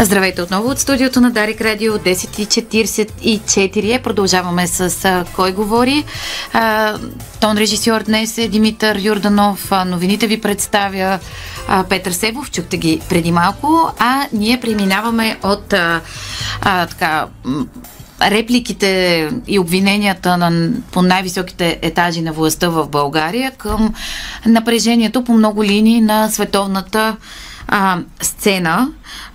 Здравейте отново от студиото на Дарик Радио 10.44. Продължаваме с а, Кой говори. А, тон режисьор днес е Димитър Юрданов. А, новините ви представя а, Петър Себов. Чухте ги преди малко. А ние преминаваме от а, а, така репликите и обвиненията на, по най-високите етажи на властта в България към напрежението по много линии на световната а, сцена.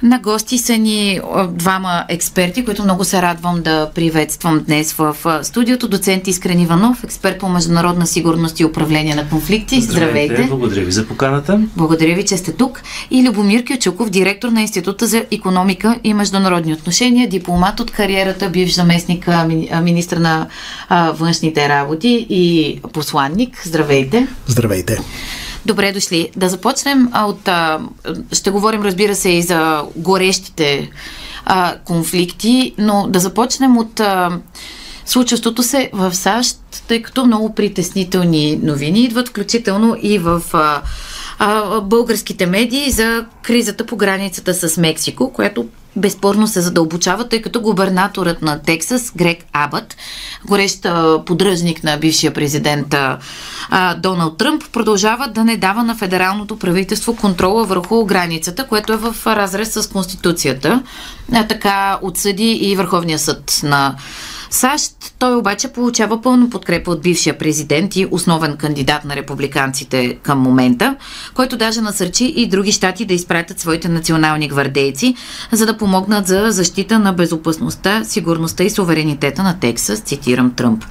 На гости са ни двама експерти, които много се радвам да приветствам днес в студиото. Доцент Искрен Иванов, експерт по международна сигурност и управление на конфликти. Здравейте. Здравейте. Благодаря ви за поканата. Благодаря ви, че сте тук. И Любомир Кючуков, директор на Института за економика и международни отношения, дипломат от кариерата, бивш заместник министр на външните работи и посланник. Здравейте. Здравейте. Добре дошли. Да започнем от... А, ще говорим, разбира се, и за горещите а, конфликти, но да започнем от а, случващото се в САЩ, тъй като много притеснителни новини идват, включително и в а, а, българските медии за кризата по границата с Мексико, която безспорно се задълбочава, тъй като губернаторът на Тексас, Грег Абът, горещ подръжник на бившия президент Доналд Тръмп, продължава да не дава на федералното правителство контрола върху границата, което е в разрез с Конституцията. А, така отсъди и Върховния съд на САЩ. Той обаче получава пълно подкрепа от бившия президент и основен кандидат на републиканците към момента, който даже насърчи и други щати да изпратят своите национални гвардейци, за да помогнат за защита на безопасността, сигурността и суверенитета на Тексас, цитирам Тръмп.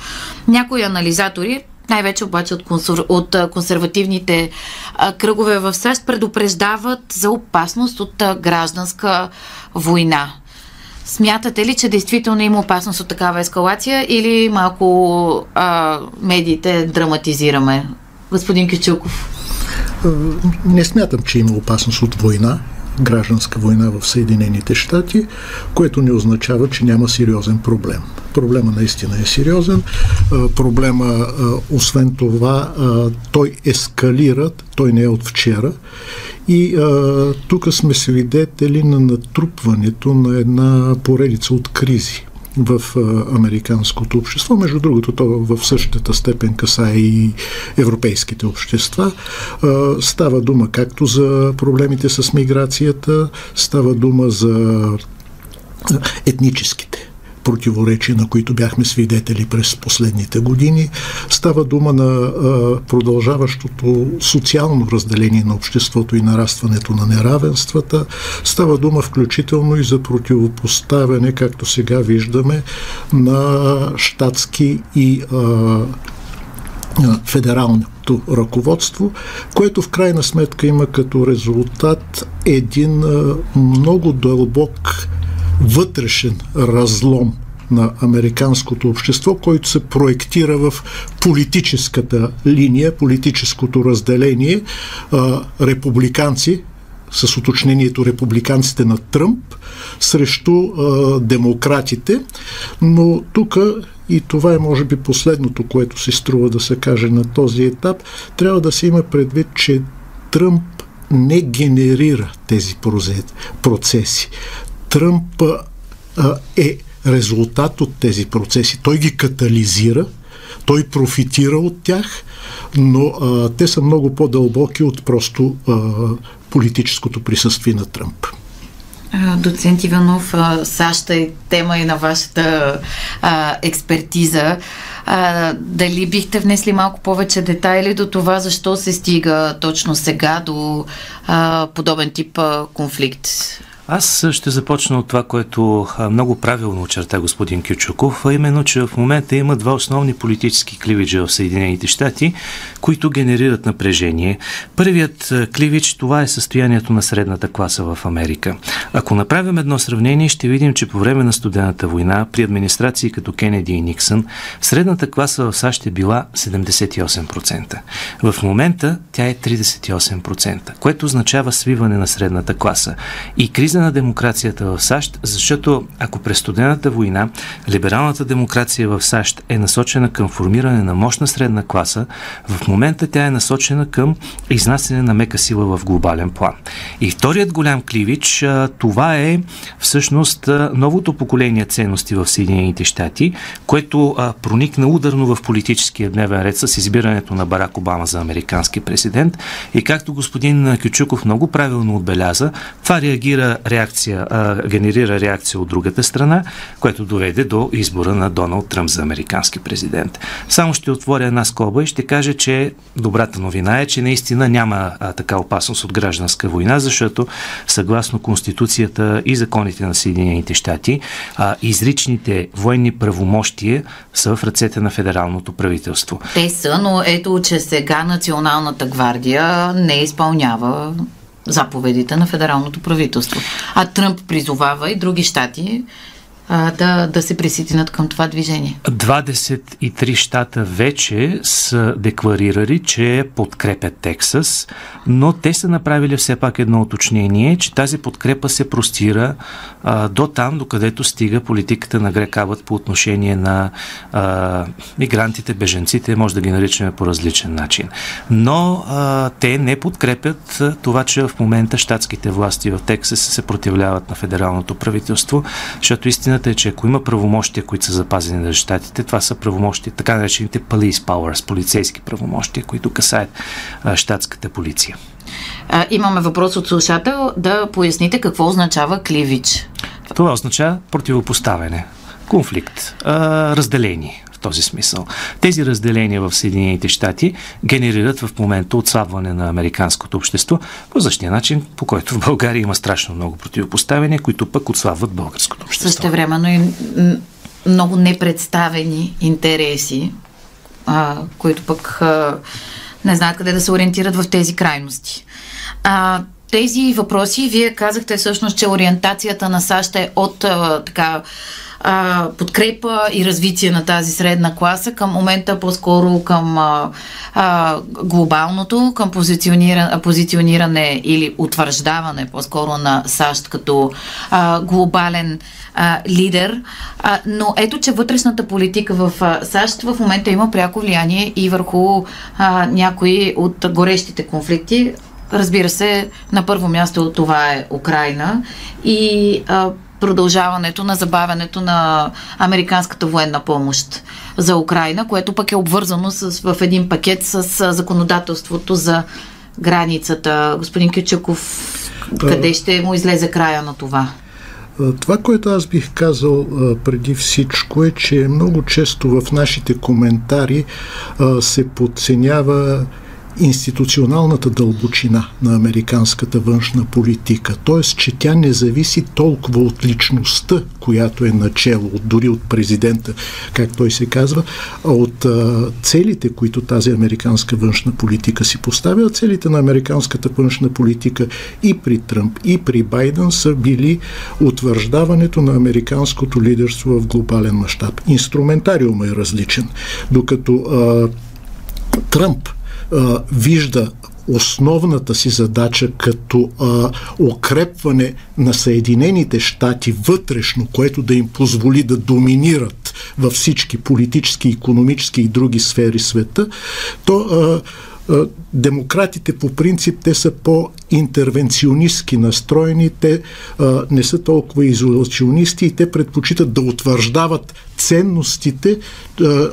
Някои анализатори най-вече обаче от, консур... от консервативните а, кръгове в САЩ предупреждават за опасност от а, гражданска война. Смятате ли, че действително има опасност от такава ескалация или малко а, медиите драматизираме? Господин Кичуков. Не смятам, че има опасност от война гражданска война в Съединените щати, което не означава, че няма сериозен проблем. Проблема наистина е сериозен. Проблема, освен това, той ескалира, той не е от вчера. И тук сме свидетели на натрупването на една поредица от кризи в американското общество. Между другото, то в същата степен касае и европейските общества. Става дума както за проблемите с миграцията, става дума за етническите противоречия, на които бяхме свидетели през последните години. Става дума на продължаващото социално разделение на обществото и нарастването на неравенствата. Става дума включително и за противопоставяне, както сега виждаме, на щатски и федералното ръководство, което в крайна сметка има като резултат един много дълбок вътрешен разлом на американското общество, който се проектира в политическата линия, политическото разделение. Републиканци, с уточнението републиканците на Тръмп, срещу демократите. Но тук, и това е може би последното, което се струва да се каже на този етап, трябва да се има предвид, че Тръмп не генерира тези процеси. Тръмп е резултат от тези процеси. Той ги катализира, той профитира от тях, но а, те са много по-дълбоки от просто а, политическото присъствие на Тръмп. Доцент Иванов, САЩ е тема и на вашата а, експертиза. А, дали бихте внесли малко повече детайли до това, защо се стига точно сега до а, подобен тип а, конфликт? Аз ще започна от това, което много правилно очерта господин Кючуков, а именно, че в момента има два основни политически кливиджа в Съединените щати, които генерират напрежение. Първият кливидж това е състоянието на средната класа в Америка. Ако направим едно сравнение, ще видим, че по време на студената война, при администрации като Кенеди и Никсън, средната класа в САЩ е била 78%. В момента тя е 38%, което означава свиване на средната класа. И криза на демокрацията в САЩ, защото ако през студената война либералната демокрация в САЩ е насочена към формиране на мощна средна класа, в момента тя е насочена към изнасяне на мека сила в глобален план. И вторият голям кливич, това е всъщност новото поколение ценности в Съединените щати, което проникна ударно в политическия дневен ред с избирането на Барак Обама за американски президент. И както господин Кючуков много правилно отбеляза, това реагира реакция, генерира реакция от другата страна, което доведе до избора на Доналд Тръмп за американски президент. Само ще отворя една скоба и ще кажа, че добрата новина е, че наистина няма а, така опасност от гражданска война, защото съгласно Конституцията и законите на Съединените щати, а, изричните военни правомощия са в ръцете на федералното правителство. Те са, но ето, че сега Националната гвардия не изпълнява заповедите на федералното правителство. А Тръмп призовава и други щати а, да, да се присъединят към това движение. 23 щата вече са декларирали, че подкрепят Тексас, но те са направили все пак едно уточнение, че тази подкрепа се простира а, до там, докъдето стига политиката на Грекавът по отношение на а, мигрантите, беженците, може да ги наричаме по различен начин. Но а, те не подкрепят това, че в момента щатските власти в Тексас се съпротивляват на федералното правителство, защото истина Истината е, че ако има правомощия, които са запазени на щатите, това са правомощия, така наречените police powers, полицейски правомощия, които касаят а, щатската полиция. А, имаме въпрос от слушател да поясните какво означава кливич. Това означава противопоставяне, конфликт, а, разделение този смисъл. Тези разделения в Съединените щати генерират в момента отслабване на американското общество по същия начин, по който в България има страшно много противопоставяния, които пък отслабват българското общество. Също времено и много непредставени интереси, а, които пък а, не знаят къде да се ориентират в тези крайности. А, тези въпроси, вие казахте всъщност, че ориентацията на САЩ е от а, така а, подкрепа и развитие на тази средна класа към момента по-скоро към а, а, глобалното, към позициониране, позициониране или утвърждаване по-скоро на САЩ като а, глобален а, лидер. А, но ето, че вътрешната политика в а, САЩ в момента има пряко влияние и върху а, някои от горещите конфликти. Разбира се, на първо място това е Украина и а, продължаването на забавянето на американската военна помощ за Украина, което пък е обвързано с, в един пакет с законодателството за границата. Господин Кючаков, къде ще му излезе края на това? Това, което аз бих казал преди всичко е, че много често в нашите коментари се подценява институционалната дълбочина на американската външна политика, т.е. че тя не зависи толкова от личността, която е начало, дори от президента, как той се казва, а от а, целите, които тази американска външна политика си поставя. Целите на американската външна политика и при Тръмп, и при Байден са били утвърждаването на американското лидерство в глобален мащаб. Инструментариумът е различен. Докато а, Тръмп вижда основната си задача като а, укрепване на Съединените щати вътрешно, което да им позволи да доминират във всички политически, економически и други сфери света, то а, демократите по принцип те са по-интервенционистски настроени, те а, не са толкова изолационисти и те предпочитат да утвърждават ценностите а,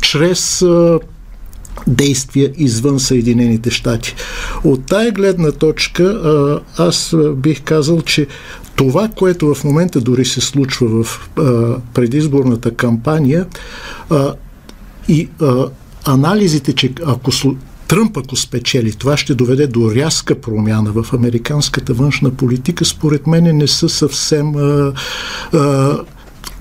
чрез а, действия извън Съединените щати. От тая гледна точка аз бих казал, че това, което в момента дори се случва в предизборната кампания и анализите, че ако Тръмп, ако спечели, това ще доведе до рязка промяна в американската външна политика, според мен не са съвсем а, а,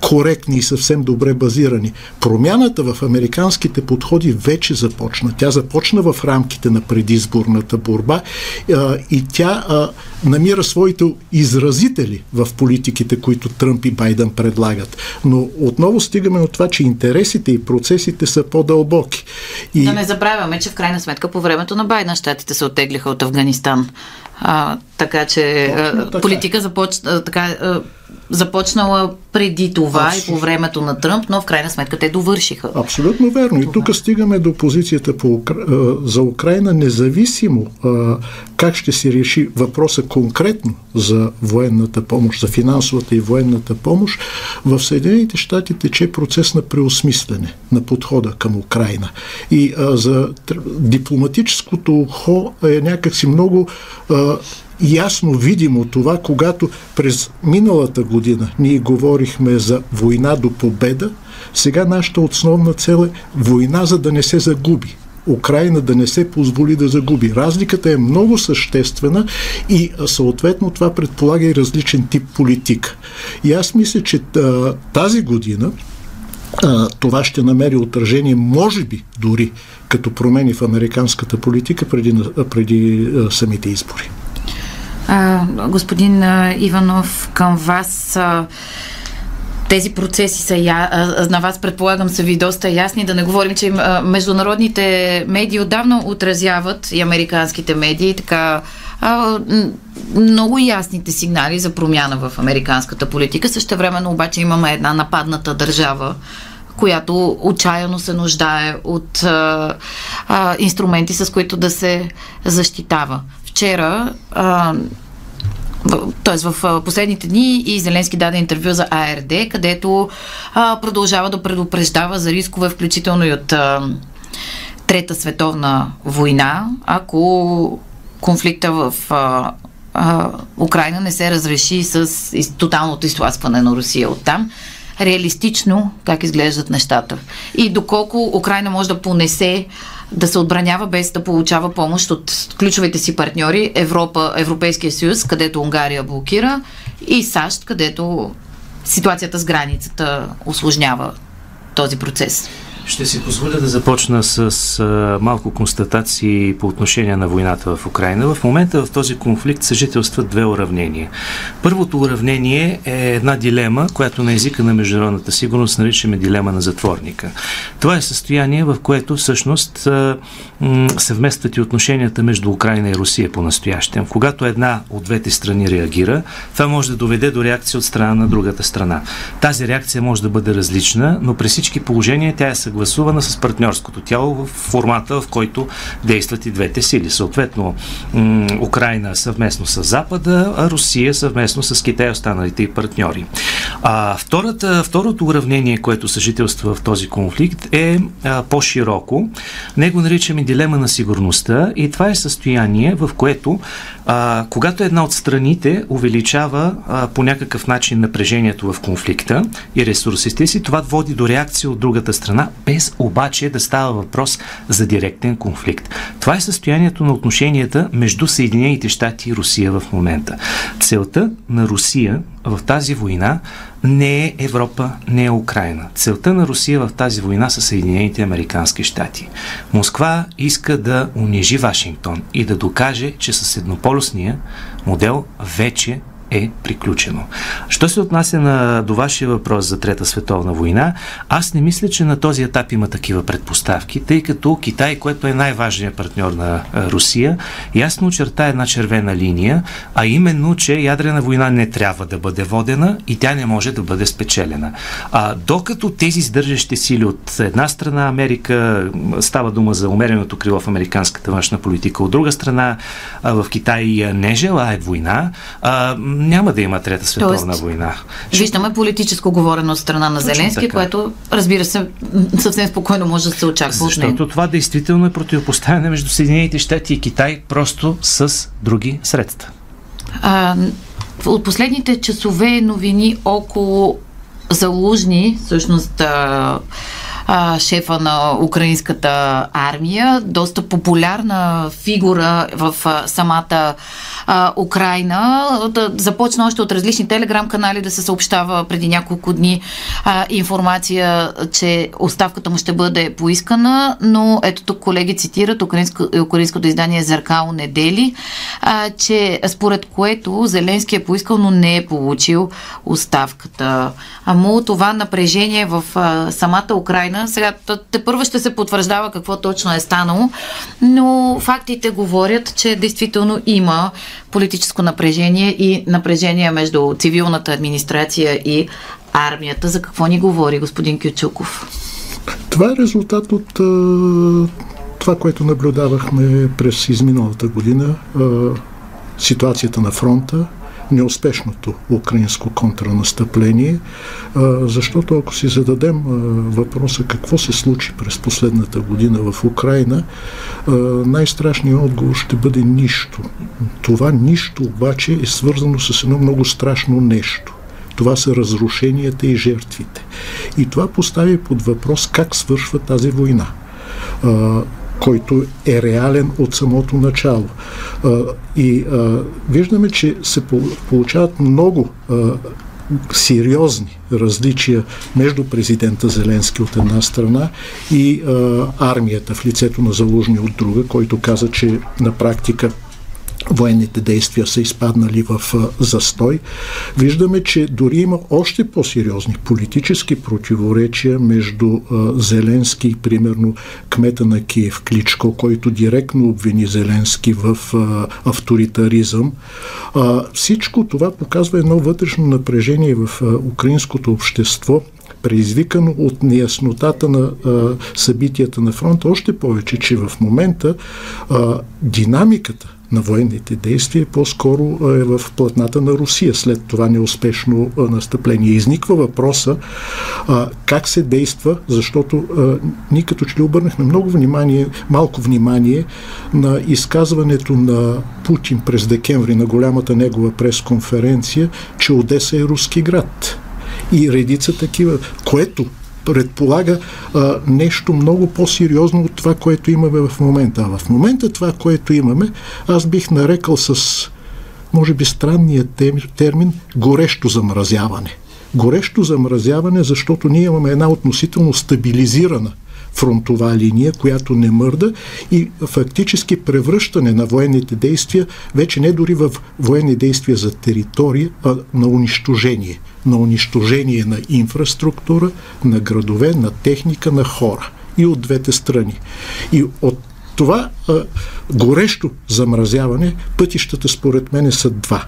коректни и съвсем добре базирани. Промяната в американските подходи вече започна. Тя започна в рамките на предизборната борба а, и тя а, намира своите изразители в политиките, които Тръмп и Байден предлагат. Но отново стигаме от това, че интересите и процесите са по-дълбоки. И... Да не забравяме, че в крайна сметка по времето на Байден щатите се оттеглиха от Афганистан. А, така че така. политика започна така започнала преди това Абсолютно. и по времето на Тръмп, но в крайна сметка те довършиха. Абсолютно верно. И тук стигаме до позицията по, за Украина, независимо как ще се реши въпроса конкретно за военната помощ, за финансовата и военната помощ, в Съединените щати тече процес на преосмислене на подхода към Украина. И а, за дипломатическото хо е някакси много а, ясно видимо това, когато през миналата година ние говорихме за война до победа, сега нашата основна цел е война, за да не се загуби. Украина да не се позволи да загуби. Разликата е много съществена и съответно това предполага и различен тип политика. И аз мисля, че тази година това ще намери отражение, може би дори като промени в американската политика преди, преди самите избори. Господин Иванов, към вас тези процеси са я, на вас предполагам са ви доста ясни, да не говорим, че международните медии отдавна отразяват и американските медии така много ясните сигнали за промяна в американската политика. Също времено обаче имаме една нападната държава, която отчаяно се нуждае от а, а, инструменти, с които да се защитава. Вчера а, т.е. в последните дни и Зеленски даде интервю за АРД, където а, продължава да предупреждава за рискове, включително и от а, Трета световна война, ако конфликта в а, а, Украина не се разреши с из, тоталното изтласкване на Русия от там. Реалистично как изглеждат нещата. И доколко Украина може да понесе да се отбранява без да получава помощ от ключовите си партньори Европа, Европейския съюз, където Унгария блокира и САЩ, където ситуацията с границата осложнява този процес. Ще си позволя да започна с а, малко констатации по отношение на войната в Украина. В момента в този конфликт съжителстват две уравнения. Първото уравнение е една дилема, която на езика на международната сигурност наричаме дилема на затворника. Това е състояние, в което всъщност а, м- съвместват и отношенията между Украина и Русия по настоящем. Когато една от двете страни реагира, това може да доведе до реакция от страна на другата страна. Тази реакция може да бъде различна, но при всички положения тя е съгласна съгласувана с партньорското тяло в формата, в който действат и двете сили. Съответно, Украина съвместно с Запада, а Русия съвместно с Китай останалите и партньори. А втората, второто уравнение, което съжителства в този конфликт е а, по-широко. Него наричаме дилема на сигурността и това е състояние, в което а, когато една от страните увеличава а, по някакъв начин напрежението в конфликта и ресурсите си, това води до реакция от другата страна, без обаче да става въпрос за директен конфликт. Това е състоянието на отношенията между Съединените щати и Русия в момента. Целта на Русия в тази война не е Европа, не е Украина. Целта на Русия в тази война са Съединените Американски щати. Москва иска да унижи Вашингтон и да докаже, че с еднополюсния модел вече е приключено. Що се отнася на, до вашия въпрос за Трета световна война, аз не мисля, че на този етап има такива предпоставки, тъй като Китай, което е най-важният партньор на Русия, ясно очерта една червена линия, а именно, че ядрена война не трябва да бъде водена и тя не може да бъде спечелена. А докато тези сдържащи сили от една страна Америка, става дума за умереното крило в американската външна политика, от друга страна в Китай не желая война, няма да има трета световна Тоест, война. Виждаме политическо говорено от страна на Точно Зеленски, така. което разбира се съвсем спокойно може да се очаква Защото това действително е противопоставяне между Съединените щати и Китай просто с други средства. А, от последните часове новини около залужни, всъщност шефа на украинската армия, доста популярна фигура в самата Украина. Започна още от различни телеграм-канали да се съобщава преди няколко дни информация, че оставката му ще бъде поискана, но ето тук колеги цитират украинско, украинското издание Зеркало недели, че според което Зеленски е поискал, но не е получил оставката. Амо това напрежение в а, самата Украина, сега те първо ще се потвърждава какво точно е станало, но фактите говорят, че действително има политическо напрежение и напрежение между цивилната администрация и армията. За какво ни говори господин Кючуков? Това е резултат от това, което наблюдавахме през изминалата година. ситуацията на фронта, неуспешното украинско контранастъпление, защото ако си зададем въпроса какво се случи през последната година в Украина, най-страшният отговор ще бъде нищо. Това нищо обаче е свързано с едно много страшно нещо. Това са разрушенията и жертвите. И това поставя под въпрос как свършва тази война който е реален от самото начало. И виждаме, че се получават много сериозни различия между президента Зеленски от една страна и а, армията в лицето на заложни от друга, който каза, че на практика военните действия са изпаднали в застой. Виждаме, че дори има още по-сериозни политически противоречия между Зеленски и примерно кмета на Киев Кличко, който директно обвини Зеленски в авторитаризъм. Всичко това показва едно вътрешно напрежение в украинското общество, предизвикано от неяснотата на а, събитията на фронта, още повече, че в момента а, динамиката на военните действия, по-скоро е в платната на Русия след това неуспешно настъпление. Изниква въпроса а, как се действа, защото а, ние като че ли обърнахме много внимание, малко внимание на изказването на Путин през декември на голямата негова пресконференция, че Одеса е руски град и редица такива, което предполага а, нещо много по-сериозно от това, което имаме в момента. А в момента това, което имаме, аз бих нарекал с, може би, странния термин горещо замразяване. Горещо замразяване, защото ние имаме една относително стабилизирана фронтова линия, която не мърда и фактически превръщане на военните действия вече не дори в военни действия за територия, а на унищожение. На унищожение на инфраструктура, на градове, на техника, на хора. И от двете страни. И от това а, горещо замразяване, пътищата според мен са два.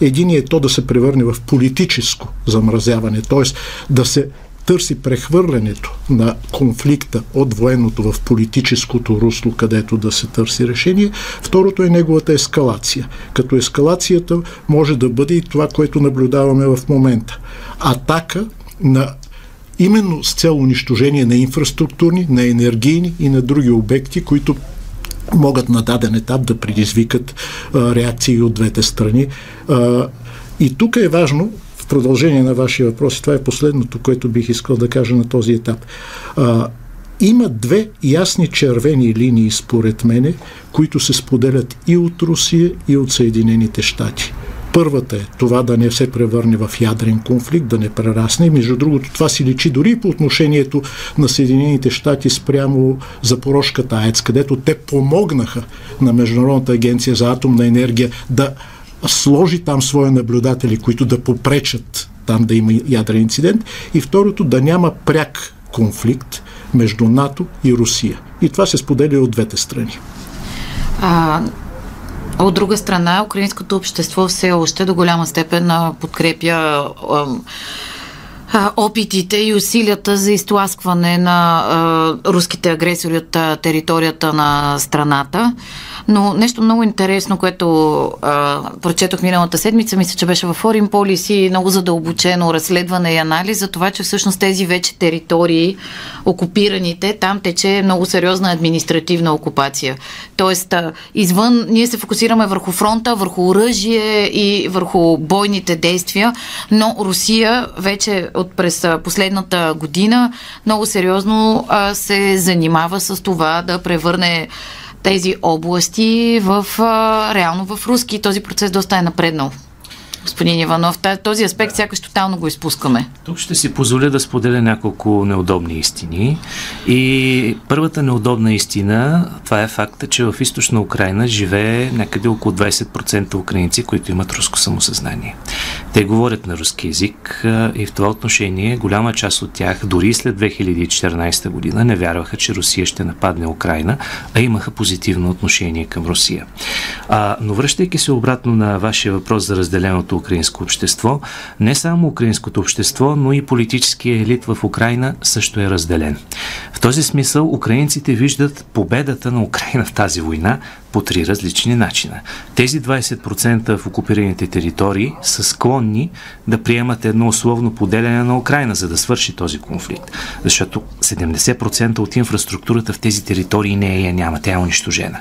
Единият е то да се превърне в политическо замразяване, т.е. да се търси прехвърлянето на конфликта от военното в политическото русло, където да се търси решение. Второто е неговата ескалация. Като ескалацията може да бъде и това, което наблюдаваме в момента. Атака на именно с цел унищожение на инфраструктурни, на енергийни и на други обекти, които могат на даден етап да предизвикат а, реакции от двете страни. А, и тук е важно продължение на вашия въпрос, и това е последното, което бих искал да кажа на този етап. А, има две ясни червени линии, според мене, които се споделят и от Русия, и от Съединените щати. Първата е това да не се превърне в ядрен конфликт, да не прерасне. Между другото, това си личи дори по отношението на Съединените щати спрямо Запорожката АЕЦ, където те помогнаха на Международната агенция за атомна енергия да сложи там свои наблюдатели, които да попречат там да има ядрен инцидент. И второто, да няма пряк конфликт между НАТО и Русия. И това се споделя от двете страни. А, от друга страна, украинското общество все още до голяма степен подкрепя опитите и усилията за изтласкване на а, руските агресори от а, територията на страната. Но нещо много интересно, което а, прочетох миналата седмица, мисля, че беше в Foreign Policy, много задълбочено разследване и анализ за това, че всъщност тези вече територии, окупираните, там тече много сериозна административна окупация. Тоест, а, извън, ние се фокусираме върху фронта, върху оръжие и върху бойните действия, но Русия вече от през последната година много сериозно а, се занимава с това да превърне тези области в а, реално в руски. Този процес доста е напреднал господин Иванов. Този аспект сякаш тотално го изпускаме. Тук ще си позволя да споделя няколко неудобни истини. И първата неудобна истина, това е факта, че в източна Украина живее някъде около 20% украинци, които имат руско самосъзнание. Те говорят на руски язик и в това отношение голяма част от тях, дори след 2014 година, не вярваха, че Русия ще нападне Украина, а имаха позитивно отношение към Русия. А, но връщайки се обратно на вашия въпрос за разделеното цялото украинско общество. Не само украинското общество, но и политическия елит в Украина също е разделен. В този смисъл украинците виждат победата на Украина в тази война по три различни начина. Тези 20% в окупираните територии са склонни да приемат едно условно поделяне на Украина, за да свърши този конфликт. Защото 70% от инфраструктурата в тези територии не е я няма, тя е унищожена.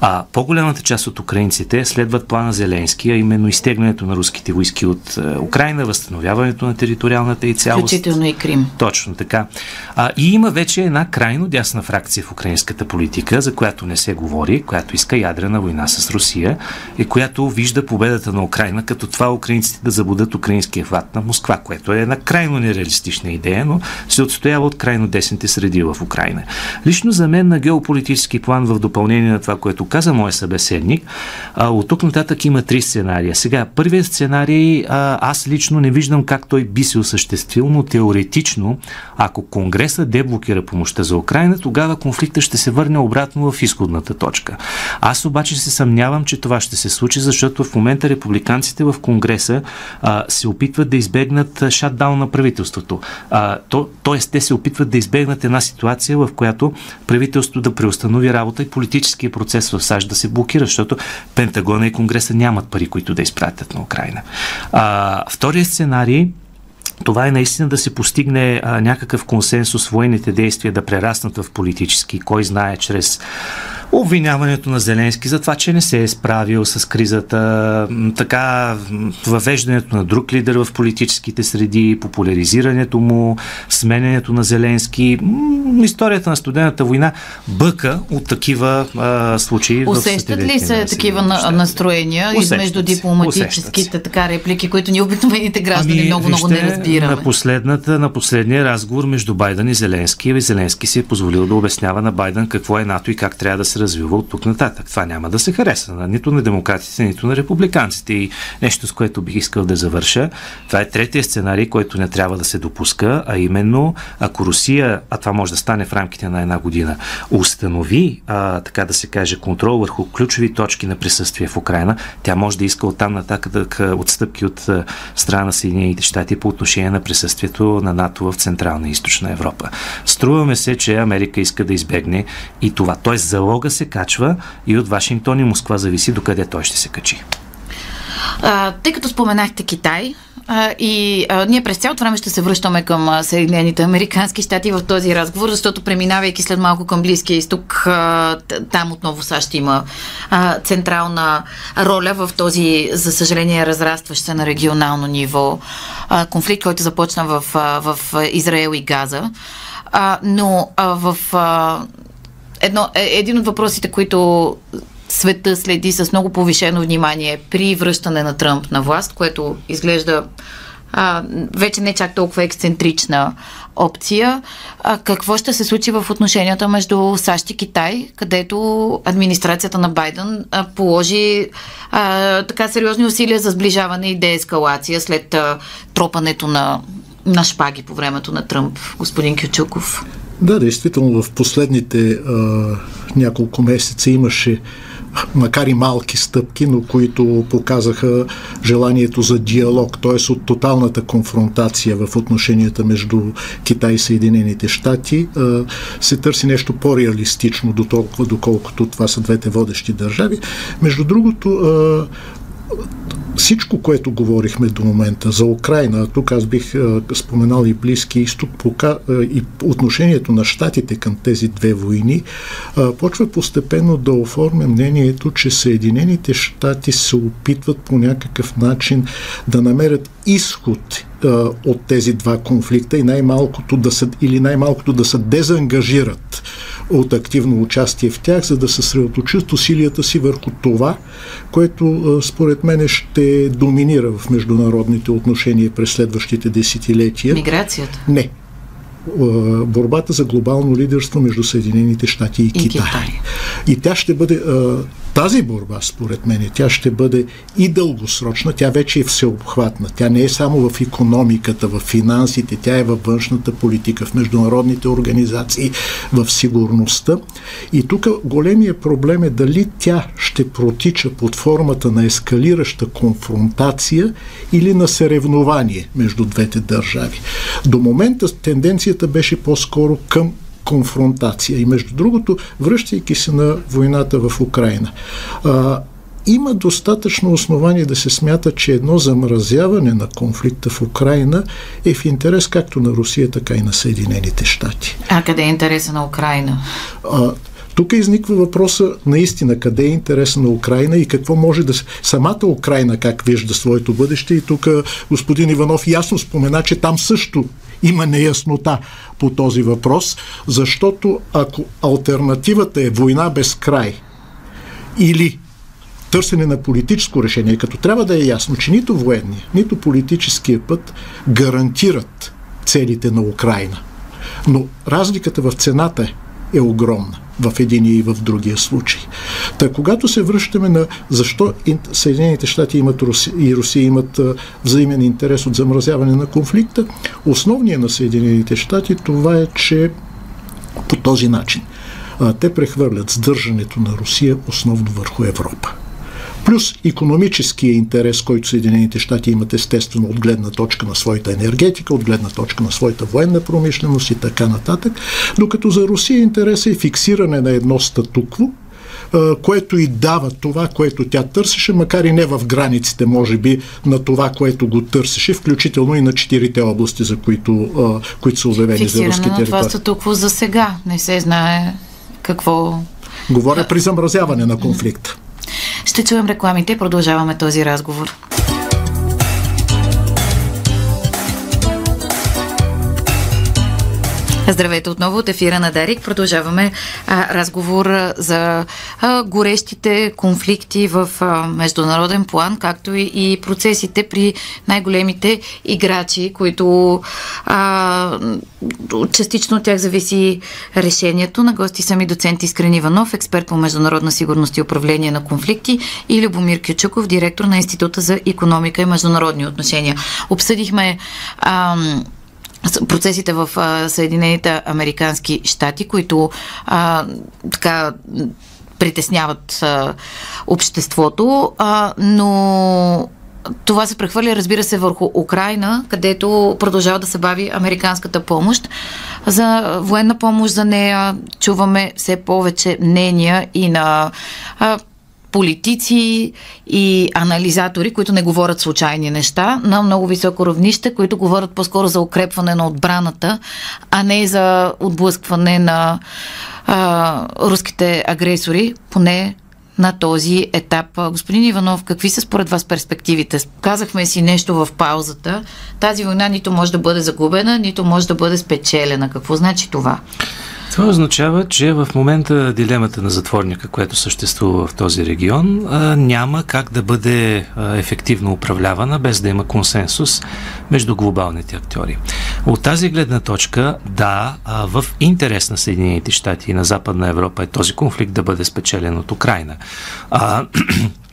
А по-голямата част от украинците следват плана Зеленски, а именно изтеглянето на руските войски от е, Украина, възстановяването на териториалната и цялост. Включително и Крим. Точно така. А, и има вече една крайно дясна фракция в украинската политика, за която не се говори, която иска ядрена война с Русия и която вижда победата на Украина като това украинците да забудат украинския флаг на Москва, което е една крайно нереалистична идея, но се отстоява от крайно десните среди в Украина. Лично за мен на геополитически план в допълнение на това, което каза моя събеседник, от тук нататък има три сценария. Сега, първият сценарий аз лично не виждам как той би се осъществил, но теоретично, ако Конгреса деблокира помощта за Украина, тогава конфликта ще се върне обратно в изходната точка. Аз обаче се съмнявам, че това ще се случи, защото в момента републиканците в Конгреса а, се опитват да избегнат шатдаун на правителството. А, то, тоест, те се опитват да избегнат една ситуация, в която правителството да преустанови работа и политическия процес в САЩ да се блокира, защото Пентагона и Конгреса нямат пари, които да изпратят на Украина. А, вторият сценарий това е наистина да се постигне а, някакъв консенсус, военните действия да прераснат в политически, кой знае, чрез обвиняването на Зеленски за това, че не се е справил с кризата, така въвеждането на друг лидер в политическите среди, популяризирането му, сменянето на Зеленски. Историята на студената война бъка от такива а, случаи. Усещат ли се такива на, настроения Усещат измежду дипломатическите така реплики, които ни обикновените граждани ами, много, много не разбираме? На, последната, на последния разговор между Байден и Зеленски, Зеленски си е позволил да обяснява на Байден какво е НАТО и как трябва да се развива от тук нататък. Това няма да се хареса на нито на демократите, нито на републиканците. И нещо, с което бих искал да завърша, това е третия сценарий, който не трябва да се допуска, а именно ако Русия, а това може да стане в рамките на една година, установи, а, така да се каже, контрол върху ключови точки на присъствие в Украина, тя може да иска оттам нататък отстъпки от страна на Съединените щати по отношение на присъствието на НАТО в Централна и Източна Европа. Струваме се, че Америка иска да избегне и това. Тоест залога диалога се качва и от Вашингтон и Москва зависи докъде той ще се качи. А, тъй като споменахте Китай, и а, ние през цялото време ще се връщаме към Съединените Американски щати в този разговор, защото преминавайки след малко към Близкия изток, а, там отново САЩ има а, централна роля в този, за съжаление, разрастващ се на регионално ниво а, конфликт, който започна в, а, в Израел и Газа. А, но а, в а, едно, е, един от въпросите, които света следи с много повишено внимание при връщане на Тръмп на власт, което изглежда а, вече не чак толкова ексцентрична опция. А, какво ще се случи в отношенията между САЩ и Китай, където администрацията на Байден а, положи а, така сериозни усилия за сближаване и деескалация след а, тропането на, на шпаги по времето на Тръмп, господин Кючуков? Да, действително в последните а, няколко месеца имаше макар и малки стъпки, но които показаха желанието за диалог, т.е. от тоталната конфронтация в отношенията между Китай и Съединените щати, се търси нещо по-реалистично, до толкова, доколкото това са двете водещи държави. Между другото, всичко, което говорихме до момента за Украина, тук аз бих а, споменал и Близки изток, а, и отношението на щатите към тези две войни, а, почва постепенно да оформя мнението, че Съединените щати се опитват по някакъв начин да намерят изход от тези два конфликта и най-малкото да се, или най-малкото да се дезангажират от активно участие в тях, за да съсредоточат усилията си върху това, което според мен ще доминира в международните отношения през следващите десетилетия. Миграцията? Не борбата за глобално лидерство между Съединените щати и, и Китай. Китай. И тя ще бъде тази борба, според мен, тя ще бъде и дългосрочна, тя вече е всеобхватна. Тя не е само в економиката, в финансите, тя е във външната политика, в международните организации, в сигурността. И тук големия проблем е дали тя ще протича под формата на ескалираща конфронтация или на съревнование между двете държави. До момента тенденцията беше по-скоро към конфронтация. И между другото, връщайки се на войната в Украина, а, има достатъчно основание да се смята, че едно замразяване на конфликта в Украина е в интерес както на Русия, така и на Съединените щати. А къде е интереса на Украина? А, тук изниква въпроса наистина къде е интереса на Украина и какво може да. Самата Украина как вижда своето бъдеще и тук господин Иванов ясно спомена, че там също има неяснота по този въпрос, защото ако альтернативата е война без край или търсене на политическо решение, като трябва да е ясно, че нито военния, нито политическия път гарантират целите на Украина. Но разликата в цената е огромна в един и в другия случай. Та когато се връщаме на защо Съединените щати имат Руси, и Русия имат взаимен интерес от замразяване на конфликта, основният на Съединените щати това е, че по този начин те прехвърлят сдържането на Русия основно върху Европа плюс економическия интерес, който Съединените щати имат естествено от гледна точка на своята енергетика, от гледна точка на своята военна промишленост и така нататък, докато за Русия интересът е фиксиране на едно статукво, което и дава това, което тя търсеше, макар и не в границите, може би, на това, което го търсеше, включително и на четирите области, за които, които са обявени за руски територии. това статукво за сега. Не се знае какво... Говоря при замразяване на конфликта. Ще чуем рекламите и продължаваме този разговор. Здравейте отново от ефира на Дарик. Продължаваме а, разговор за а, горещите конфликти в а, международен план, както и, и процесите при най-големите играчи, които а, частично от тях зависи решението. На гости са ми доцент Искрен Иванов, експерт по международна сигурност и управление на конфликти и Любомир Кючуков, директор на Института за економика и международни отношения. Обсъдихме а, процесите в Съединените Американски щати, които а, така притесняват а, обществото, а, но това се прехвърля, разбира се, върху Украина, където продължава да се бави американската помощ. За военна помощ за нея чуваме все повече мнения и на а, политици и анализатори, които не говорят случайни неща, на много високо равнище, които говорят по-скоро за укрепване на отбраната, а не за отблъскване на а, руските агресори, поне на този етап. Господин Иванов, какви са според вас перспективите? Казахме си нещо в паузата. Тази война нито може да бъде загубена, нито може да бъде спечелена. Какво значи това? Това означава, че в момента дилемата на затворника, което съществува в този регион, няма как да бъде ефективно управлявана без да има консенсус между глобалните актьори. От тази гледна точка, да, в интерес на Съединените щати и на Западна Европа е този конфликт да бъде спечелен от Украина.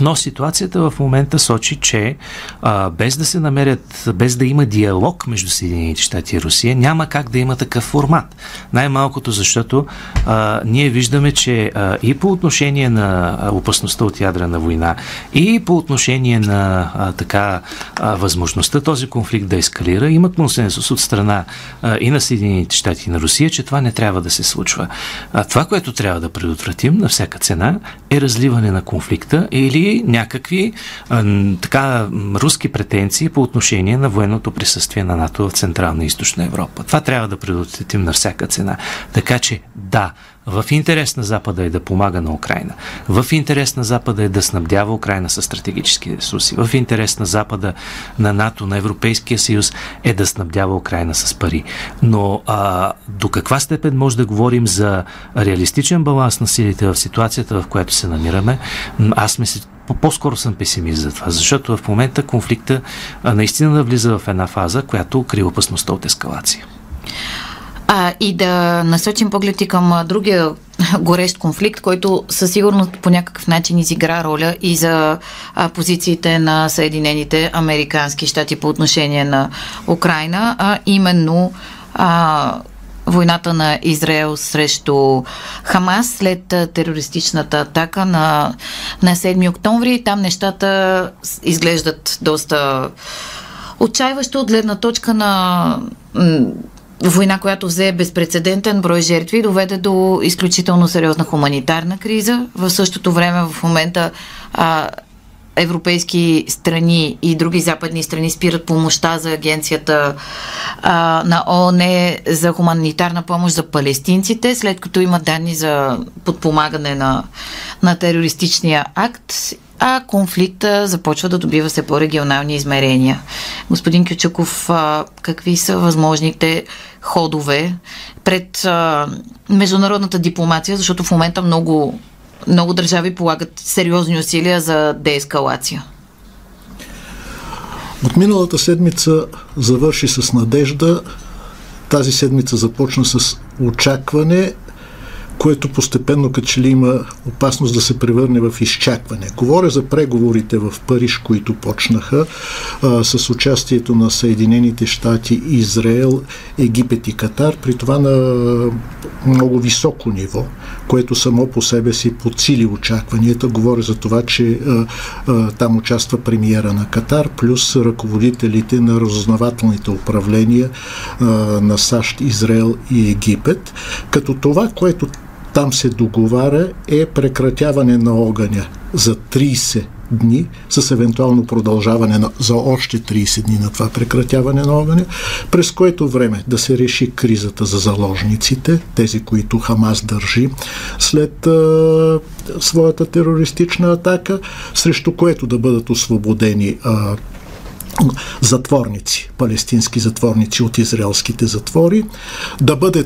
Но ситуацията в момента сочи, че а, без да се намерят, без да има диалог между Съединените щати и Русия, няма как да има такъв формат. Най-малкото защото а, ние виждаме, че а, и по отношение на опасността от ядрена война, и по отношение на а, така а, възможността този конфликт да ескалира, има консенсус от страна а, и на Съединените щати и на Русия, че това не трябва да се случва. А, това, което трябва да предотвратим на всяка цена, е разливане на конфликта или някакви а, така руски претенции по отношение на военното присъствие на НАТО в Централна и Източна Европа. Това трябва да предотвратим на всяка цена. Така че да, в интерес на Запада е да помага на Украина. В интерес на Запада е да снабдява Украина с стратегически ресурси. В интерес на Запада, на НАТО, на Европейския съюз е да снабдява Украина с пари. Но а, до каква степен може да говорим за реалистичен баланс на силите в ситуацията, в която се намираме, аз мисля, по-скоро съм песимист за това, защото в момента конфликта а, наистина навлиза в една фаза, която крие опасността от ескалация. А, и да насочим погледи към другия горещ конфликт, който със сигурност по някакъв начин изигра роля и за а, позициите на Съединените Американски щати по отношение на Украина, а именно а, войната на Израел срещу Хамас след терористичната атака на, на 7 октомври. Там нещата изглеждат доста отчаиващо от гледна точка на война, която взе безпредседентен брой жертви, доведе до изключително сериозна хуманитарна криза. В същото време в момента а, европейски страни и други западни страни спират помощта за агенцията а, на ООН за хуманитарна помощ за палестинците, след като има данни за подпомагане на, на терористичния акт а конфликта започва да добива се по-регионални измерения. Господин Кючуков, какви са възможните ходове пред а, международната дипломация, защото в момента много, много държави полагат сериозни усилия за деескалация? От миналата седмица завърши с надежда. Тази седмица започна с очакване което постепенно като ли има опасност да се превърне в изчакване. Говоря за преговорите в Париж, които почнаха а, с участието на Съединените щати, Израел, Египет и Катар, при това на много високо ниво, което само по себе си подсили очакванията. Говоря за това, че а, а, там участва премиера на Катар, плюс ръководителите на разузнавателните управления а, на САЩ, Израел и Египет, като това, което там се договаря е прекратяване на огъня за 30 дни с евентуално продължаване на, за още 30 дни на това прекратяване на огъня, през което време да се реши кризата за заложниците, тези, които Хамас държи след а, своята терористична атака, срещу което да бъдат освободени а, затворници, палестински затворници от израелските затвори, да бъде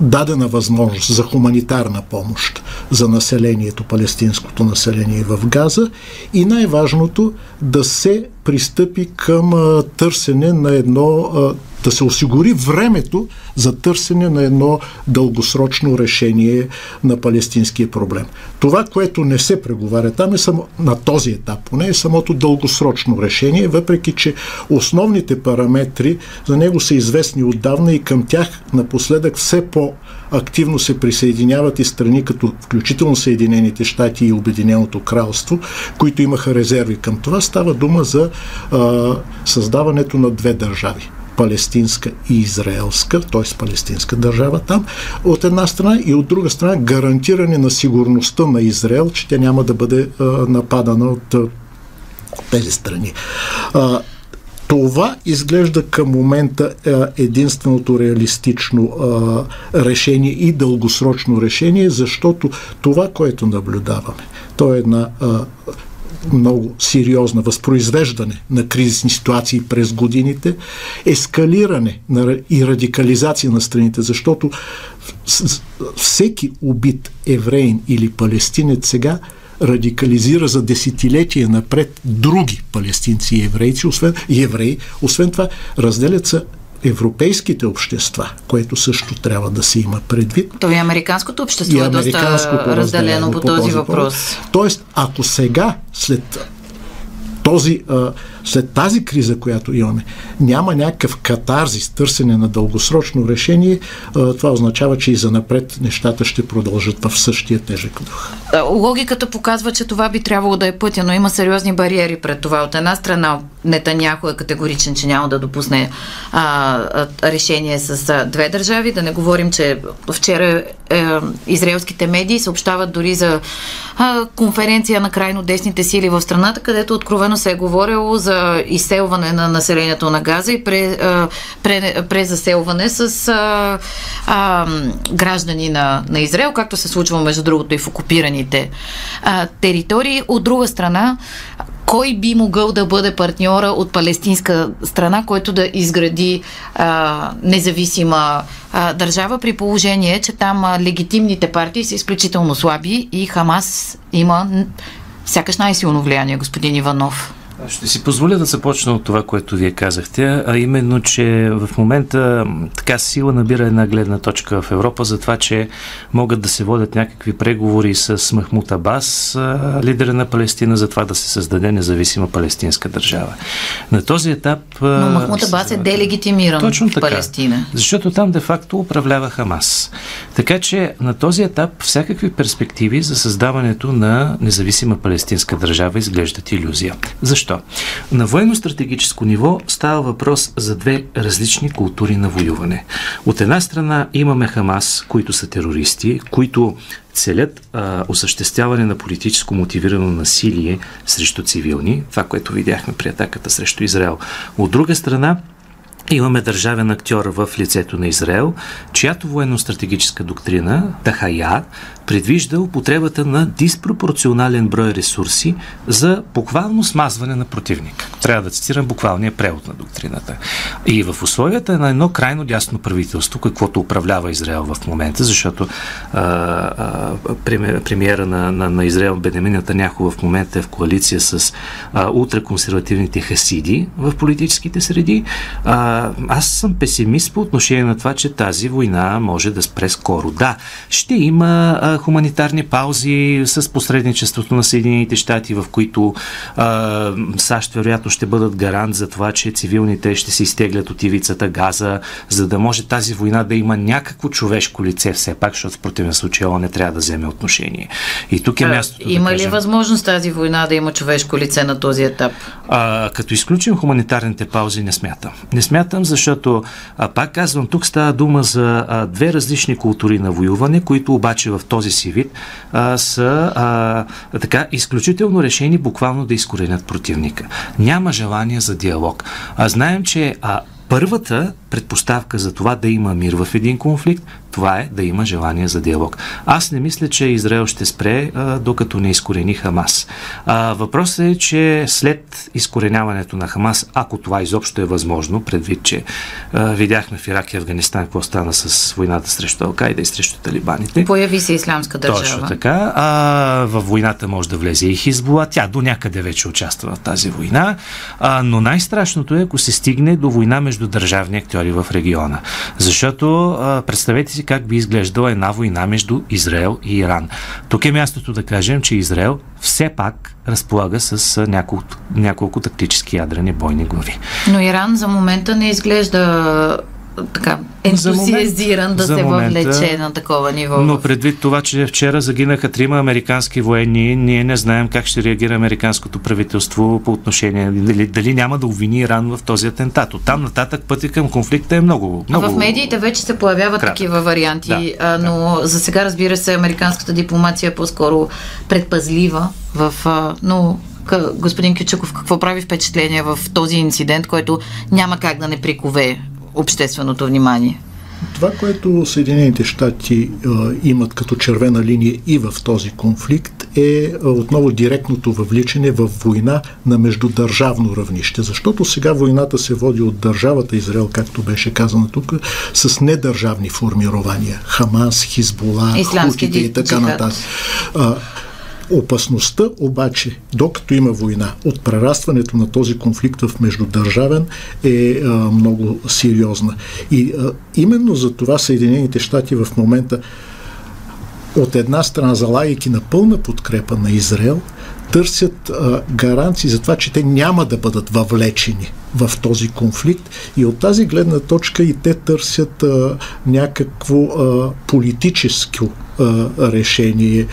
дадена възможност за хуманитарна помощ за населението, палестинското население в Газа и най-важното да се пристъпи към търсене на едно, да се осигури времето за търсене на едно дългосрочно решение на палестинския проблем. Това, което не се преговаря там е само, на този етап, поне е самото дългосрочно решение, въпреки че основните параметри за него са известни отдавна и към тях напоследък все по- активно се присъединяват и страни като включително Съединените щати и Обединеното кралство, които имаха резерви към това. Става дума за а, създаването на две държави палестинска и израелска, т.е. палестинска държава там, от една страна и от друга страна гарантиране на сигурността на Израел, че тя няма да бъде а, нападана от а, тези страни. А, това изглежда към момента единственото реалистично решение и дългосрочно решение, защото това, което наблюдаваме, то е една много сериозна възпроизвеждане на кризисни ситуации през годините, ескалиране и радикализация на страните, защото всеки убит евреин или палестинец сега радикализира за десетилетия напред други палестинци и еврейци, освен, и евреи. Освен това, разделят се европейските общества, което също трябва да се има предвид. То и американското общество и е доста разделено по, този, този въпрос. Тоест, ако сега, след този, а, след тази криза, която имаме, няма някакъв катарзис, търсене на дългосрочно решение, това означава, че и за напред нещата ще продължат в същия тежък дух. Логиката показва, че това би трябвало да е пътя, но има сериозни бариери пред това. От една страна, Нетаняхо е категоричен, че няма да допусне а, решение с две държави. Да не говорим, че вчера е, израелските медии съобщават дори за а, конференция на крайно десните сили в страната, където откровено се е говорило за изселване на населението на Газа и пре, пре, презаселване с а, а, граждани на, на Израел, както се случва между другото и в окупираните а, територии. От друга страна, кой би могъл да бъде партньора от палестинска страна, който да изгради а, независима а, държава, при положение, че там а, легитимните партии са изключително слаби и Хамас има сякаш най-силно влияние, господин Иванов. Ще си позволя да започна от това, което вие казахте, а именно, че в момента така сила набира една гледна точка в Европа за това, че могат да се водят някакви преговори с Махмут Абас, лидера на Палестина, за това да се създаде независима палестинска държава. На този етап... Но Махмут Абас е делегитимиран точно в Палестина. Така, защото там де-факто управлява Хамас. Така че на този етап всякакви перспективи за създаването на независима палестинска държава изглеждат иллюзия. Защо? Защо? На военно-стратегическо ниво става въпрос за две различни култури на воюване. От една страна имаме Хамас, които са терористи, които целят а, осъществяване на политическо мотивирано насилие срещу цивилни, това, което видяхме при атаката срещу Израел. От друга страна, Имаме държавен актьор в лицето на Израел, чиято военно-стратегическа доктрина, Тахая, предвижда употребата на диспропорционален брой ресурси за буквално смазване на противника. Трябва да цитирам буквалния превод на доктрината. И в условията на едно крайно дясно правителство, каквото управлява Израел в момента, защото а, а, премиера на, на, на Израел Бенемин Натаняхо в момента е в коалиция с а, ултраконсервативните хасиди в политическите среди, а, аз съм песимист по отношение на това, че тази война може да спре скоро. Да, ще има а, хуманитарни паузи с посредничеството на Съединените щати, в които а, САЩ вероятно ще бъдат гарант за това, че цивилните ще се изтеглят от ивицата Газа, за да може тази война да има някакво човешко лице все пак, защото в противен случай не трябва да вземе отношение. И тук е мястото. Има да ли възможност тази война да има човешко лице на този етап? А, като изключим хуманитарните паузи, не смятам. Не смятам, защото, а, пак казвам, тук става дума за а, две различни култури на воюване, които обаче в този си вид а, са а, така изключително решени буквално да изкоренят противника. Няма желание за диалог. А знаем, че а, първата предпоставка за това да има мир в един конфликт, това е да има желание за диалог. Аз не мисля, че Израел ще спре, а, докато не изкорени Хамас. А, въпросът е, че след изкореняването на Хамас, ако това изобщо е възможно, предвид, че а, видяхме в Ирак и Афганистан какво стана с войната срещу Алкайда и срещу талибаните. Появи се исламска държава. Точно така. А, във войната може да влезе и Хизбула. Тя до някъде вече участва в тази война. А, но най-страшното е, ако се стигне до война между държавни актьори в региона. Защото а, представете си си как би изглеждала една война между Израел и Иран. Тук е мястото да кажем, че Израел все пак разполага с няколко, няколко тактически ядрени бойни глави. Но Иран за момента не изглежда така ентусиазиран момент, да се момента, въвлече на такова ниво. Но предвид това, че вчера загинаха трима американски военни, ние не знаем как ще реагира американското правителство по отношение дали, дали няма да обвини Иран в този атентат. От там нататък пътя към конфликта е много. много а в медиите вече се появяват кратък. такива варианти, да, но да. за сега разбира се американската дипломация е по-скоро предпазлива в, но господин Кючуков, какво прави впечатление в този инцидент, който няма как да не прикове общественото внимание? Това, което Съединените щати имат като червена линия и в този конфликт е отново директното въвличане в война на междудържавно равнище. Защото сега войната се води от държавата Израел, както беше казано тук, с недържавни формирования. Хамас, Хизбола, Хутите и така нататък Опасността обаче, докато има война, от прерастването на този конфликт в междудържавен е а, много сериозна. И а, именно за това Съединените щати в момента от една страна залагайки на пълна подкрепа на Израел, търсят а, гаранции за това, че те няма да бъдат въвлечени в този конфликт и от тази гледна точка и те търсят а, някакво а, политическо решение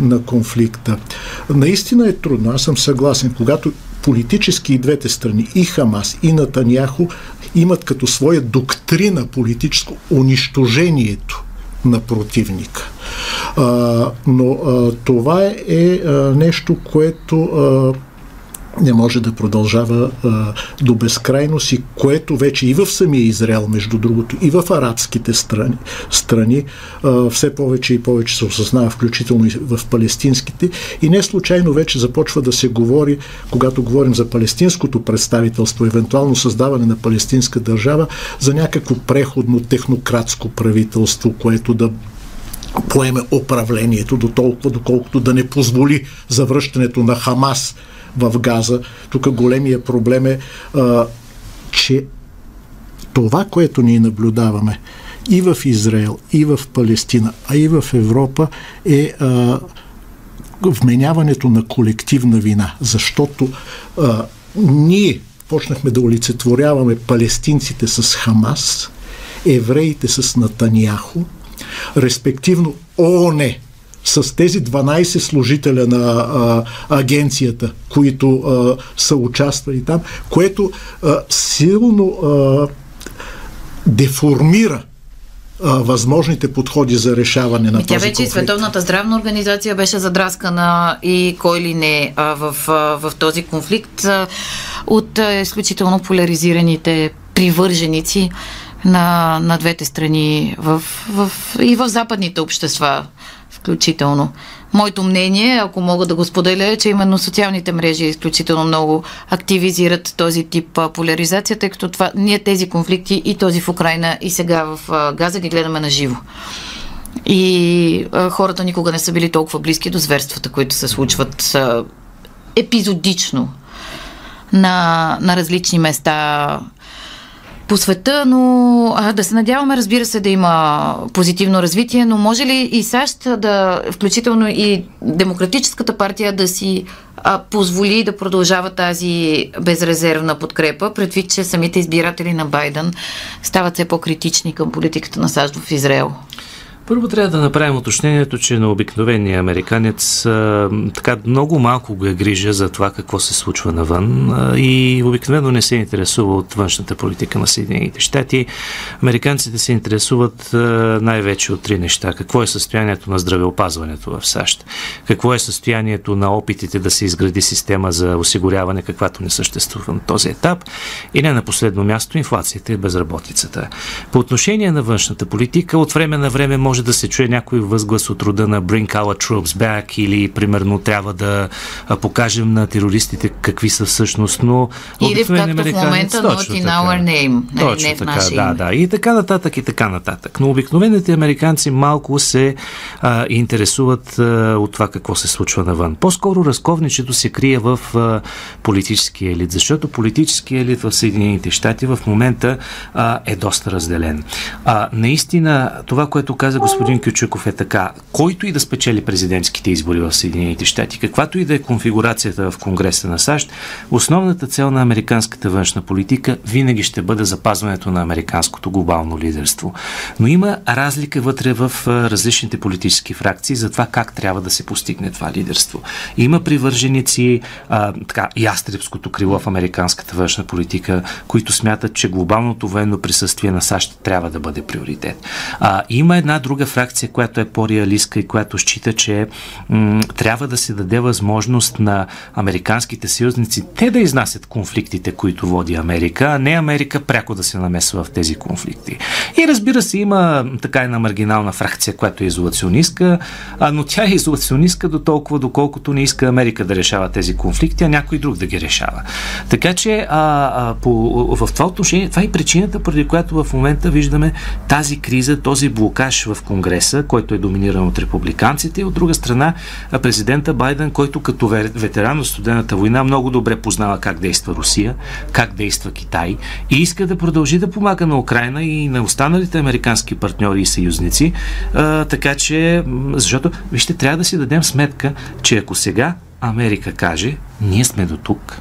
на конфликта. Наистина е трудно, аз съм съгласен, когато политически и двете страни, и Хамас, и Натаняхо, имат като своя доктрина политическо унищожението на противника. А, но а, това е а, нещо, което а, не може да продължава а, до безкрайност и което вече и в самия Израел, между другото, и в арабските страни, страни а, все повече и повече се осъзнава, включително и в палестинските. И не случайно вече започва да се говори, когато говорим за палестинското представителство, евентуално създаване на палестинска държава, за някакво преходно технократско правителство, което да поеме управлението до толкова, доколкото да не позволи завръщането на Хамас в Газа. Тук големия проблем е, а, че това, което ние наблюдаваме и в Израел, и в Палестина, а и в Европа е а, вменяването на колективна вина, защото а, ние почнахме да олицетворяваме палестинците с Хамас, евреите с Натаняхо, респективно ООН с тези 12 служителя на а, агенцията, които а, са участвали там, което а, силно а, деформира възможните подходи за решаване на Тя този вече конфликт. Световната здравна организация беше задраскана и кой ли не в, в този конфликт от изключително поляризираните привърженици на, на двете страни в, в, и в западните общества включително. Моето мнение, ако мога да го споделя, е, че именно социалните мрежи изключително много активизират този тип поляризация, тъй като това, ние тези конфликти и този в Украина и сега в Газа ги гледаме на живо. И а, хората никога не са били толкова близки до зверствата, които се случват а, епизодично на, на различни места по света, но а, да се надяваме, разбира се, да има позитивно развитие, но може ли и САЩ да, включително и Демократическата партия да си а, позволи да продължава тази безрезервна подкрепа, предвид, че самите избиратели на Байден стават все по-критични към политиката на САЩ в Израел? Първо трябва да направим уточнението, че на обикновения американец а, така много малко го е грижа за това какво се случва навън а, и обикновено не се интересува от външната политика на Съединените щати. Американците се интересуват а, най-вече от три неща. Какво е състоянието на здравеопазването в САЩ? Какво е състоянието на опитите да се изгради система за осигуряване, каквато не съществува на този етап? И не на последно място инфлацията и безработицата. По отношение на външната политика, от време на време може може да се чуе някой възглас от рода на Bring our troops back или примерно трябва да покажем на терористите какви са всъщност, но или в както в момента not in our name, точно не в така, да, да, и така нататък и така нататък. Но обикновените американци малко се а, интересуват а, от това какво се случва навън. По-скоро разковничето се крие в а, политическия елит, защото политическия елит в Съединените щати в момента а, е доста разделен. А, наистина, това, което каза господин Кючуков е така. Който и да спечели президентските избори в Съединените щати, каквато и да е конфигурацията в Конгреса на САЩ, основната цел на американската външна политика винаги ще бъде запазването на американското глобално лидерство. Но има разлика вътре в различните политически фракции за това как трябва да се постигне това лидерство. Има привърженици, а, така, ястребското крило в американската външна политика, които смятат, че глобалното военно присъствие на САЩ трябва да бъде приоритет. А, има една друга фракция, която е по-реалистка и която счита, че м- трябва да се даде възможност на американските съюзници те да изнасят конфликтите, които води Америка, а не Америка пряко да се намесва в тези конфликти. И разбира се, има така една маргинална фракция, която е изолационистка, но тя е изолационистка до толкова, доколкото не иска Америка да решава тези конфликти, а някой друг да ги решава. Така че а, а, по, в това отношение, това е причината, поради която в момента виждаме тази криза, този блокаж в в Конгреса, който е доминиран от републиканците, и от друга страна президента Байден, който като ветеран от студената война много добре познава как действа Русия, как действа Китай и иска да продължи да помага на Украина и на останалите американски партньори и съюзници. А, така че, защото, вижте, трябва да си дадем сметка, че ако сега Америка каже, ние сме до тук,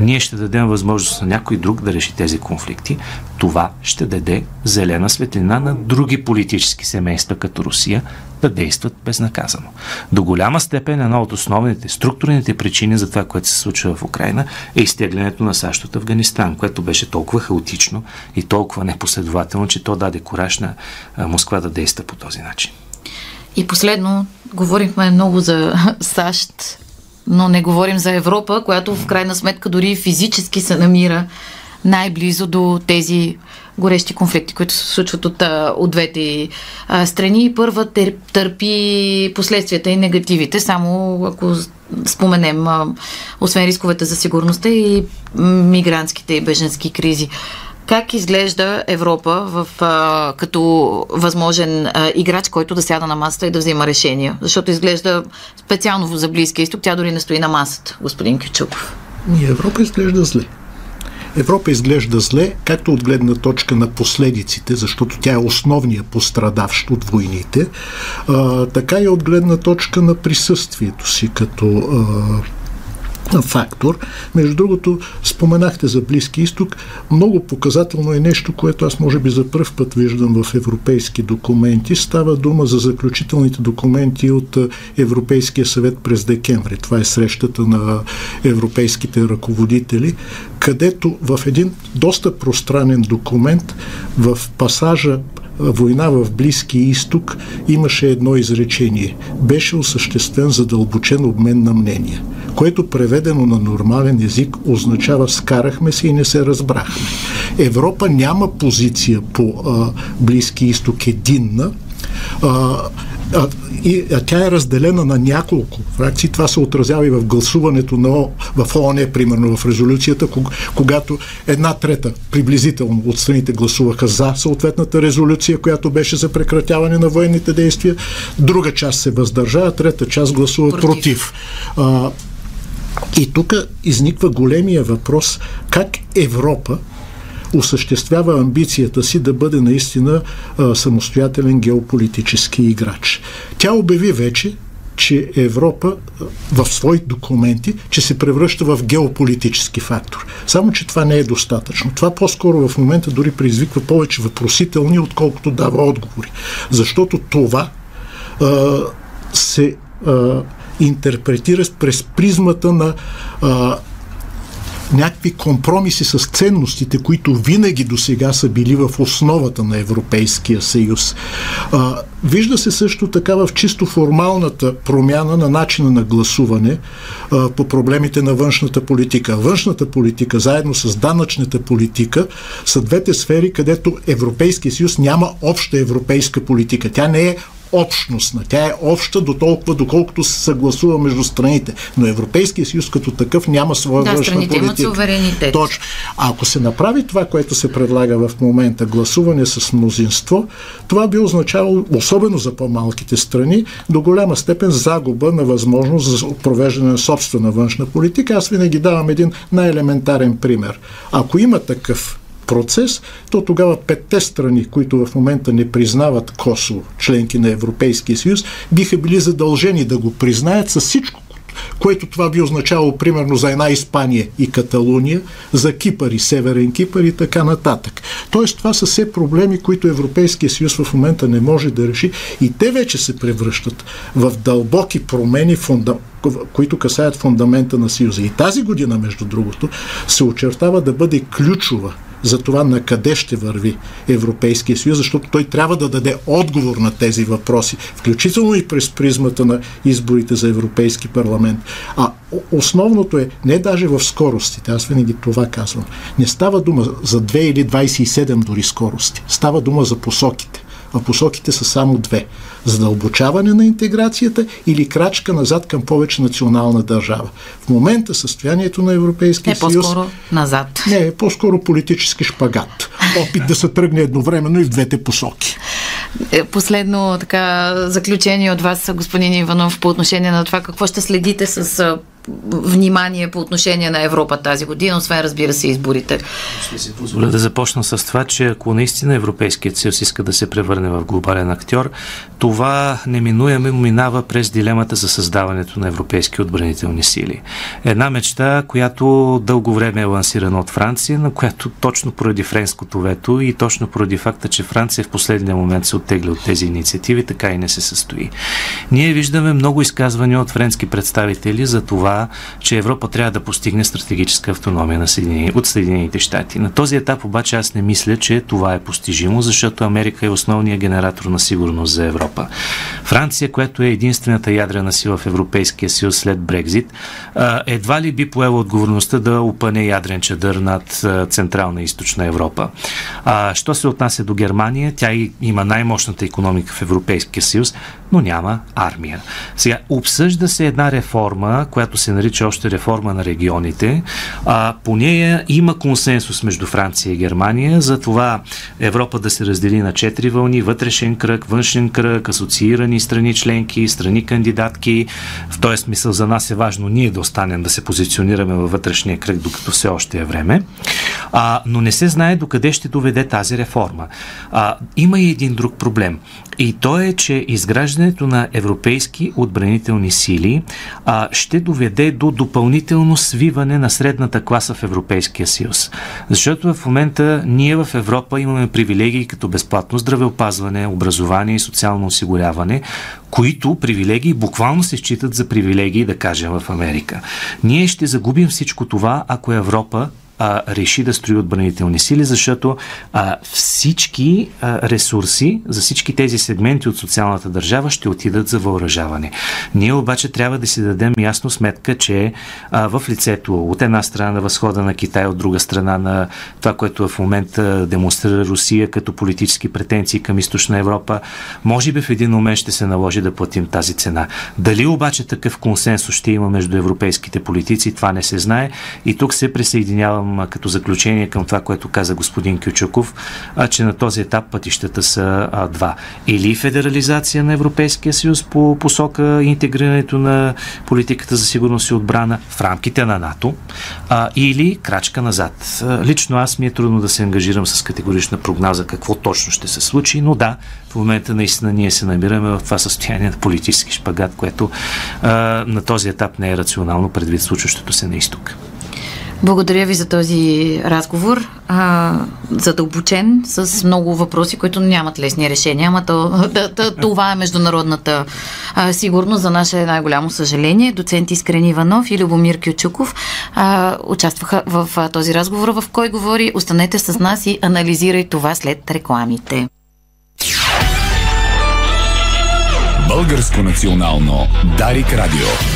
ние ще дадем възможност на някой друг да реши тези конфликти, това ще даде зелена светлина на други политически семейства като Русия да действат безнаказано. До голяма степен една от основните структурните причини за това, което се случва в Украина е изтеглянето на САЩ от Афганистан, което беше толкова хаотично и толкова непоследователно, че то даде кораж на Москва да действа по този начин. И последно, говорихме много за САЩ, но не говорим за Европа, която в крайна сметка дори физически се намира най-близо до тези горещи конфликти, които се случват от, от двете страни. Първа тър, търпи последствията и негативите, само ако споменем, освен рисковете за сигурността и мигрантските и беженски кризи. Как изглежда Европа в, а, като възможен а, играч, който да сяда на масата и да взима решения? Защото изглежда специално за Близкия изток, тя дори не стои на масата, господин Кючуков. Европа изглежда зле. Европа изглежда зле, както от гледна точка на последиците, защото тя е основния пострадавщ от войните, а, така и от гледна точка на присъствието си като а, фактор. Между другото, споменахте за Близки изток. Много показателно е нещо, което аз може би за първ път виждам в европейски документи. Става дума за заключителните документи от Европейския съвет през декември. Това е срещата на европейските ръководители, където в един доста пространен документ в пасажа война в Близки изток имаше едно изречение. Беше осъществен задълбочен обмен на мнения, което преведено на нормален език означава скарахме се и не се разбрахме. Европа няма позиция по а, Близки изток единна. А, а, и, а тя е разделена на няколко фракции. Това се отразява и в гласуването на, в ООН, примерно в резолюцията, когато една трета приблизително от страните гласуваха за съответната резолюция, която беше за прекратяване на военните действия, друга част се въздържа, а трета част гласува против. против. А, и тук изниква големия въпрос как Европа осъществява амбицията си да бъде наистина а, самостоятелен геополитически играч. Тя обяви вече, че Европа в свои документи, че се превръща в геополитически фактор. Само, че това не е достатъчно. Това по-скоро в момента дори предизвиква повече въпросителни, отколкото дава отговори. Защото това а, се а, интерпретира през призмата на а, някакви компромиси с ценностите, които винаги до сега са били в основата на Европейския съюз. А, вижда се също така в чисто формалната промяна на начина на гласуване а, по проблемите на външната политика. Външната политика, заедно с данъчната политика, са двете сфери, където Европейския съюз няма обща европейска политика. Тя не е общностна. Тя е обща до толкова, доколкото се съгласува между страните. Но Европейския съюз като такъв няма своя да, външна политика. Имат суверенитет. Точно. Ако се направи това, което се предлага в момента, гласуване с мнозинство, това би означавало, особено за по-малките страни, до голяма степен загуба на възможност за провеждане на собствена външна политика. Аз винаги давам един най-елементарен пример. Ако има такъв процес, то тогава петте страни, които в момента не признават Косово, членки на Европейския съюз, биха били задължени да го признаят с всичко, което това би означавало примерно за една Испания и Каталуния, за Кипър и Северен Кипър и така нататък. Тоест това са все проблеми, които Европейския съюз в момента не може да реши и те вече се превръщат в дълбоки промени, фунда, които касаят фундамента на Съюза. И тази година, между другото, се очертава да бъде ключова за това на къде ще върви Европейския съюз, защото той трябва да даде отговор на тези въпроси, включително и през призмата на изборите за Европейски парламент. А основното е не даже в скоростите, аз винаги това казвам. Не става дума за 2 или 27 дори скорости, става дума за посоките а посоките са само две. Задълбочаване на интеграцията или крачка назад към повече национална държава. В момента състоянието на Европейския е, съюз... Е по-скоро назад. Не, е по-скоро политически шпагат. опит да се тръгне едновременно и в двете посоки. Е, последно така заключение от вас, господин Иванов, по отношение на това какво ще следите с внимание по отношение на Европа тази година, освен разбира се изборите. Ще си позволя да започна с това, че ако наистина Европейският съюз иска да се превърне в глобален актьор, това неминуемо минава през дилемата за създаването на европейски отбранителни сили. Една мечта, която дълго време е лансирана от Франция, на която точно поради френското вето и точно поради факта, че Франция в последния момент се оттегля от тези инициативи, така и не се състои. Ние виждаме много изказвания от френски представители за това, че Европа трябва да постигне стратегическа автономия на Съединени, от Съединените щати. На този етап обаче аз не мисля, че това е постижимо, защото Америка е основният генератор на сигурност за Европа. Франция, която е единствената ядрена сила в Европейския съюз след Брекзит, едва ли би поела отговорността да опъне ядрен чадър над Централна и Източна Европа. А, що се отнася до Германия, тя има най-мощната економика в Европейския съюз, но няма армия. Сега, обсъжда се една реформа, която се нарича още реформа на регионите. А, по нея има консенсус между Франция и Германия за това Европа да се раздели на четири вълни, вътрешен кръг, външен кръг, асоциирани страни членки, страни кандидатки. В този смисъл за нас е важно ние да останем да се позиционираме във вътрешния кръг, докато все още е време. А, но не се знае докъде ще доведе тази реформа. А, има и един друг проблем. И то е, че изграждането на европейски отбранителни сили а, ще доведе до допълнително свиване на средната класа в Европейския съюз. Защото в момента ние в Европа имаме привилегии като безплатно здравеопазване, образование и социално осигуряване, които привилегии буквално се считат за привилегии, да кажем, в Америка. Ние ще загубим всичко това, ако Европа а, реши да строи отбранителни сили, защото а, всички а, ресурси за всички тези сегменти от социалната държава ще отидат за въоръжаване. Ние обаче трябва да си дадем ясно сметка, че а, в лицето от една страна на възхода на Китай, от друга страна на това, което в момента демонстрира Русия като политически претенции към източна Европа, може би в един момент ще се наложи да платим тази цена. Дали обаче такъв консенсус ще има между европейските политици, това не се знае. И тук се присъединявам казвам като заключение към това, което каза господин Кючуков, а, че на този етап пътищата са а, два. Или федерализация на Европейския съюз по посока интегрирането на политиката за сигурност и отбрана в рамките на НАТО, а, или крачка назад. Лично аз ми е трудно да се ангажирам с категорична прогноза какво точно ще се случи, но да, в момента наистина ние се намираме в това състояние на политически шпагат, което а, на този етап не е рационално предвид случващото се на изток. Благодаря ви за този разговор, а, задълбочен, с много въпроси, които нямат лесни решения, ама то, да, да, това е международната а, сигурност за наше най-голямо съжаление. Доцент Искрен Иванов и Любомир Кючуков а, участваха в а, този разговор, в кой говори. Останете с нас и анализирай това след рекламите. Българско национално Дарик Радио